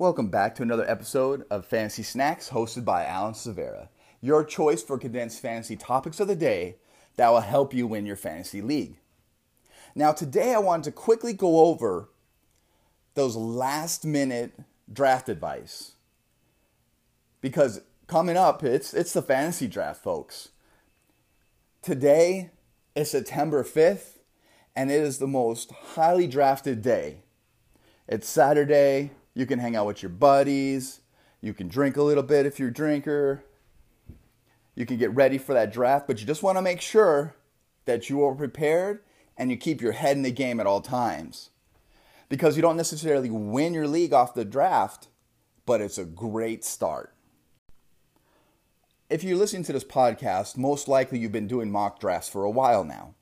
Welcome back to another episode of Fantasy Snacks hosted by Alan Severa, your choice for condensed fantasy topics of the day that will help you win your fantasy league. Now, today I wanted to quickly go over those last minute draft advice because coming up, it's, it's the fantasy draft, folks. Today is September 5th, and it is the most highly drafted day. It's Saturday you can hang out with your buddies. You can drink a little bit if you're a drinker. You can get ready for that draft, but you just want to make sure that you are prepared and you keep your head in the game at all times. Because you don't necessarily win your league off the draft, but it's a great start. If you're listening to this podcast, most likely you've been doing mock drafts for a while now.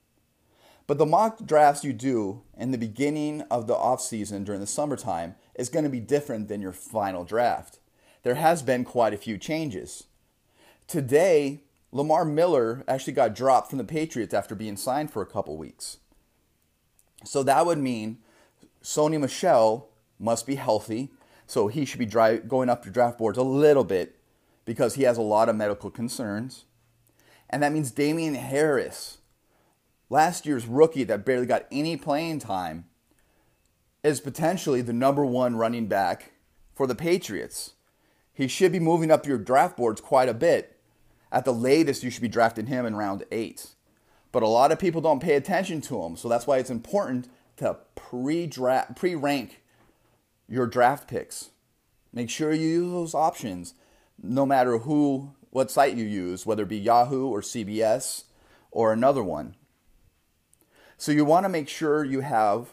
But the mock drafts you do in the beginning of the off season during the summertime is going to be different than your final draft. There has been quite a few changes. Today, Lamar Miller actually got dropped from the Patriots after being signed for a couple weeks. So that would mean Sony Michel must be healthy, so he should be dry, going up the draft boards a little bit because he has a lot of medical concerns. And that means Damien Harris last year's rookie that barely got any playing time is potentially the number one running back for the Patriots. He should be moving up your draft boards quite a bit. At the latest, you should be drafting him in round eight. But a lot of people don't pay attention to him, so that's why it's important to pre-draft, pre-rank your draft picks. Make sure you use those options, no matter who, what site you use, whether it be Yahoo or CBS or another one. So you want to make sure you have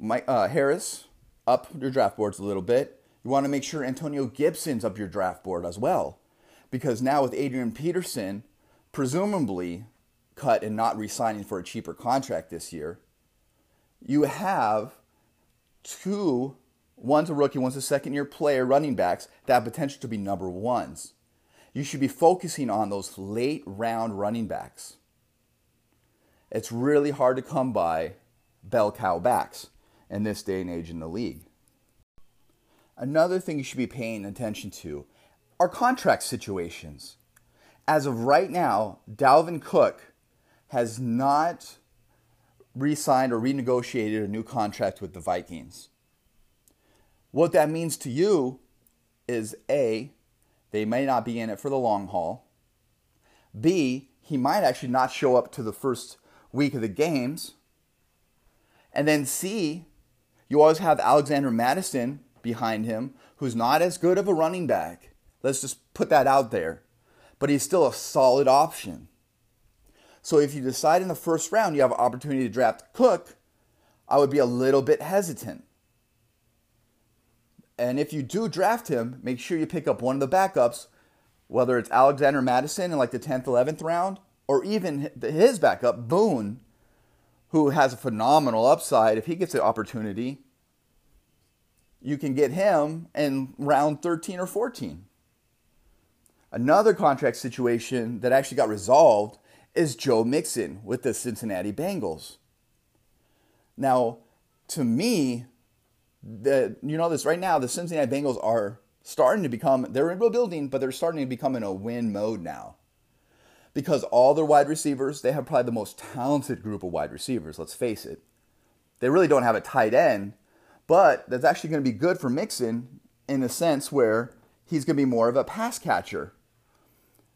uh, Harris up your draft boards a little bit. You want to make sure Antonio Gibson's up your draft board as well. Because now with Adrian Peterson presumably cut and not re signing for a cheaper contract this year, you have two one's a rookie, one's a second year player running backs that have potential to be number ones. You should be focusing on those late round running backs it's really hard to come by bell cow backs in this day and age in the league. Another thing you should be paying attention to are contract situations. As of right now, Dalvin Cook has not re signed or renegotiated a new contract with the Vikings. What that means to you is A, they may not be in it for the long haul. B, he might actually not show up to the first week of the games. And then C, you always have Alexander Mattison behind him, who's not as good of a running back. Let's just put that out there. But he's still a solid option. So if you decide in the first round you have an opportunity to draft Cook, I would be a little bit hesitant. And if you do draft him, make sure you pick up one of the backups, whether it's Alexander Mattison in like the 10th, 11th round, or even his backup, Boone, who has a phenomenal upside. If he gets the opportunity, you can get him in round 13 or 14. Another contract situation that actually got resolved is Joe Mixon with the Cincinnati Bengals. Now, to me, the you know this right now, the Cincinnati Bengals are starting to become they're in rebuilding, but they're starting to become in a win mode now because all their wide receivers, they have probably the most talented group of wide receivers, let's face it. They really don't have a tight end, but that's actually going to be good for Mixon in a sense where he's going to be more of a pass catcher.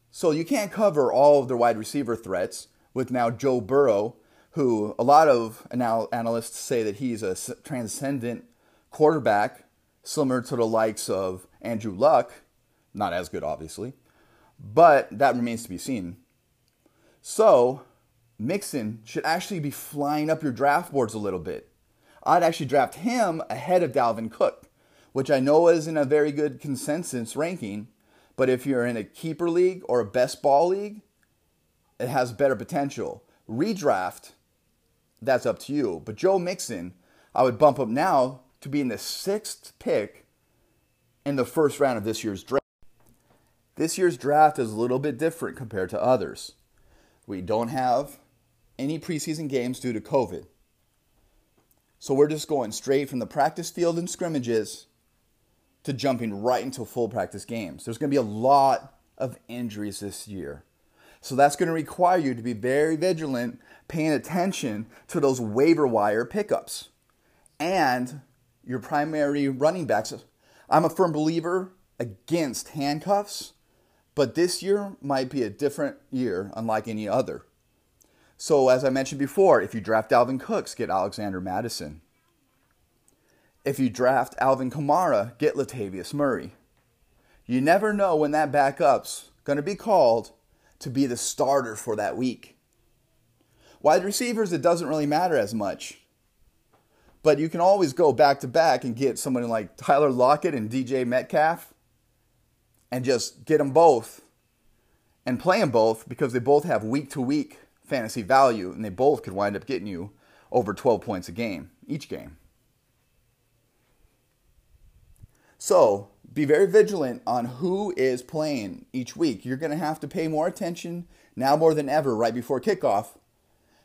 So you can't cover all of their wide receiver threats with now Joe Burrow, who a lot of analysts say that he's a transcendent quarterback, similar to the likes of Andrew Luck. Not as good, obviously, but that remains to be seen. So, Mixon should actually be flying up your draft boards a little bit. I'd actually draft him ahead of Dalvin Cook, which I know isn't a very good consensus ranking, but if you're in a keeper league or a best ball league, it has better potential. Redraft, that's up to you. But Joe Mixon, I would bump up now to be in the sixth pick in the first round of this year's draft. This year's draft is a little bit different compared to others. We don't have any preseason games due to COVID. So we're just going straight from the practice field and scrimmages to jumping right into full practice games. There's going to be a lot of injuries this year. So that's going to require you to be very vigilant, paying attention to those waiver wire pickups and your primary running backs. I'm a firm believer against handcuffs, but this year might be a different year, unlike any other. So, as I mentioned before, if you draft Alvin Cooks, get Alexander Mattison. If you draft Alvin Kamara, get Latavius Murray. You never know when that backup's going to be called to be the starter for that week. Wide receivers, it doesn't really matter as much. But you can always go back to back and get someone like Tyler Lockett and DJ Metcalf and just get them both and play them both because they both have week to week fantasy value and they both could wind up getting you over 12 points a game, each game. So be very vigilant on who is playing each week. You're going to have to pay more attention now more than ever right before kickoff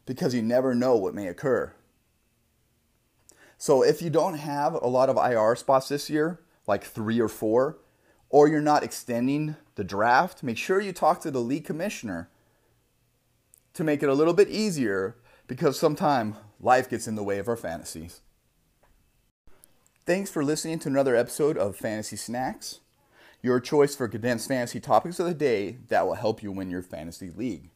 because you never know what may occur. So if you don't have a lot of IR spots this year, like three or four, or you're not extending the draft, make sure you talk to the league commissioner to make it a little bit easier because sometimes life gets in the way of our fantasies. Thanks for listening to another episode of Fantasy Snacks, your choice for condensed fantasy topics of the day that will help you win your fantasy league.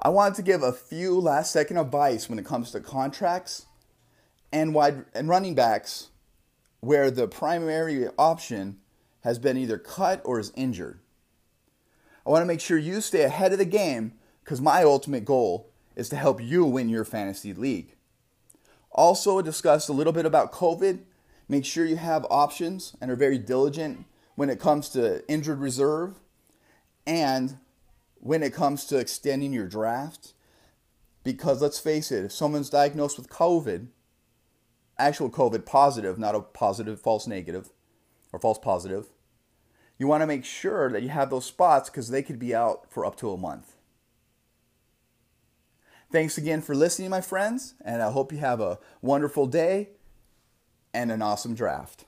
I wanted to give a few last second advice when it comes to contracts and wide and running backs where the primary option has been either cut or is injured. I want to make sure you stay ahead of the game because my ultimate goal is to help you win your fantasy league. Also, discussed a little bit about COVID Make sure you have options and are very diligent when it comes to injured reserve and when it comes to extending your draft. Because let's face it, if someone's diagnosed with COVID, actual COVID positive, not a positive false negative or false positive, you want to make sure that you have those spots because they could be out for up to a month. Thanks again for listening, my friends, and I hope you have a wonderful day and an awesome draft.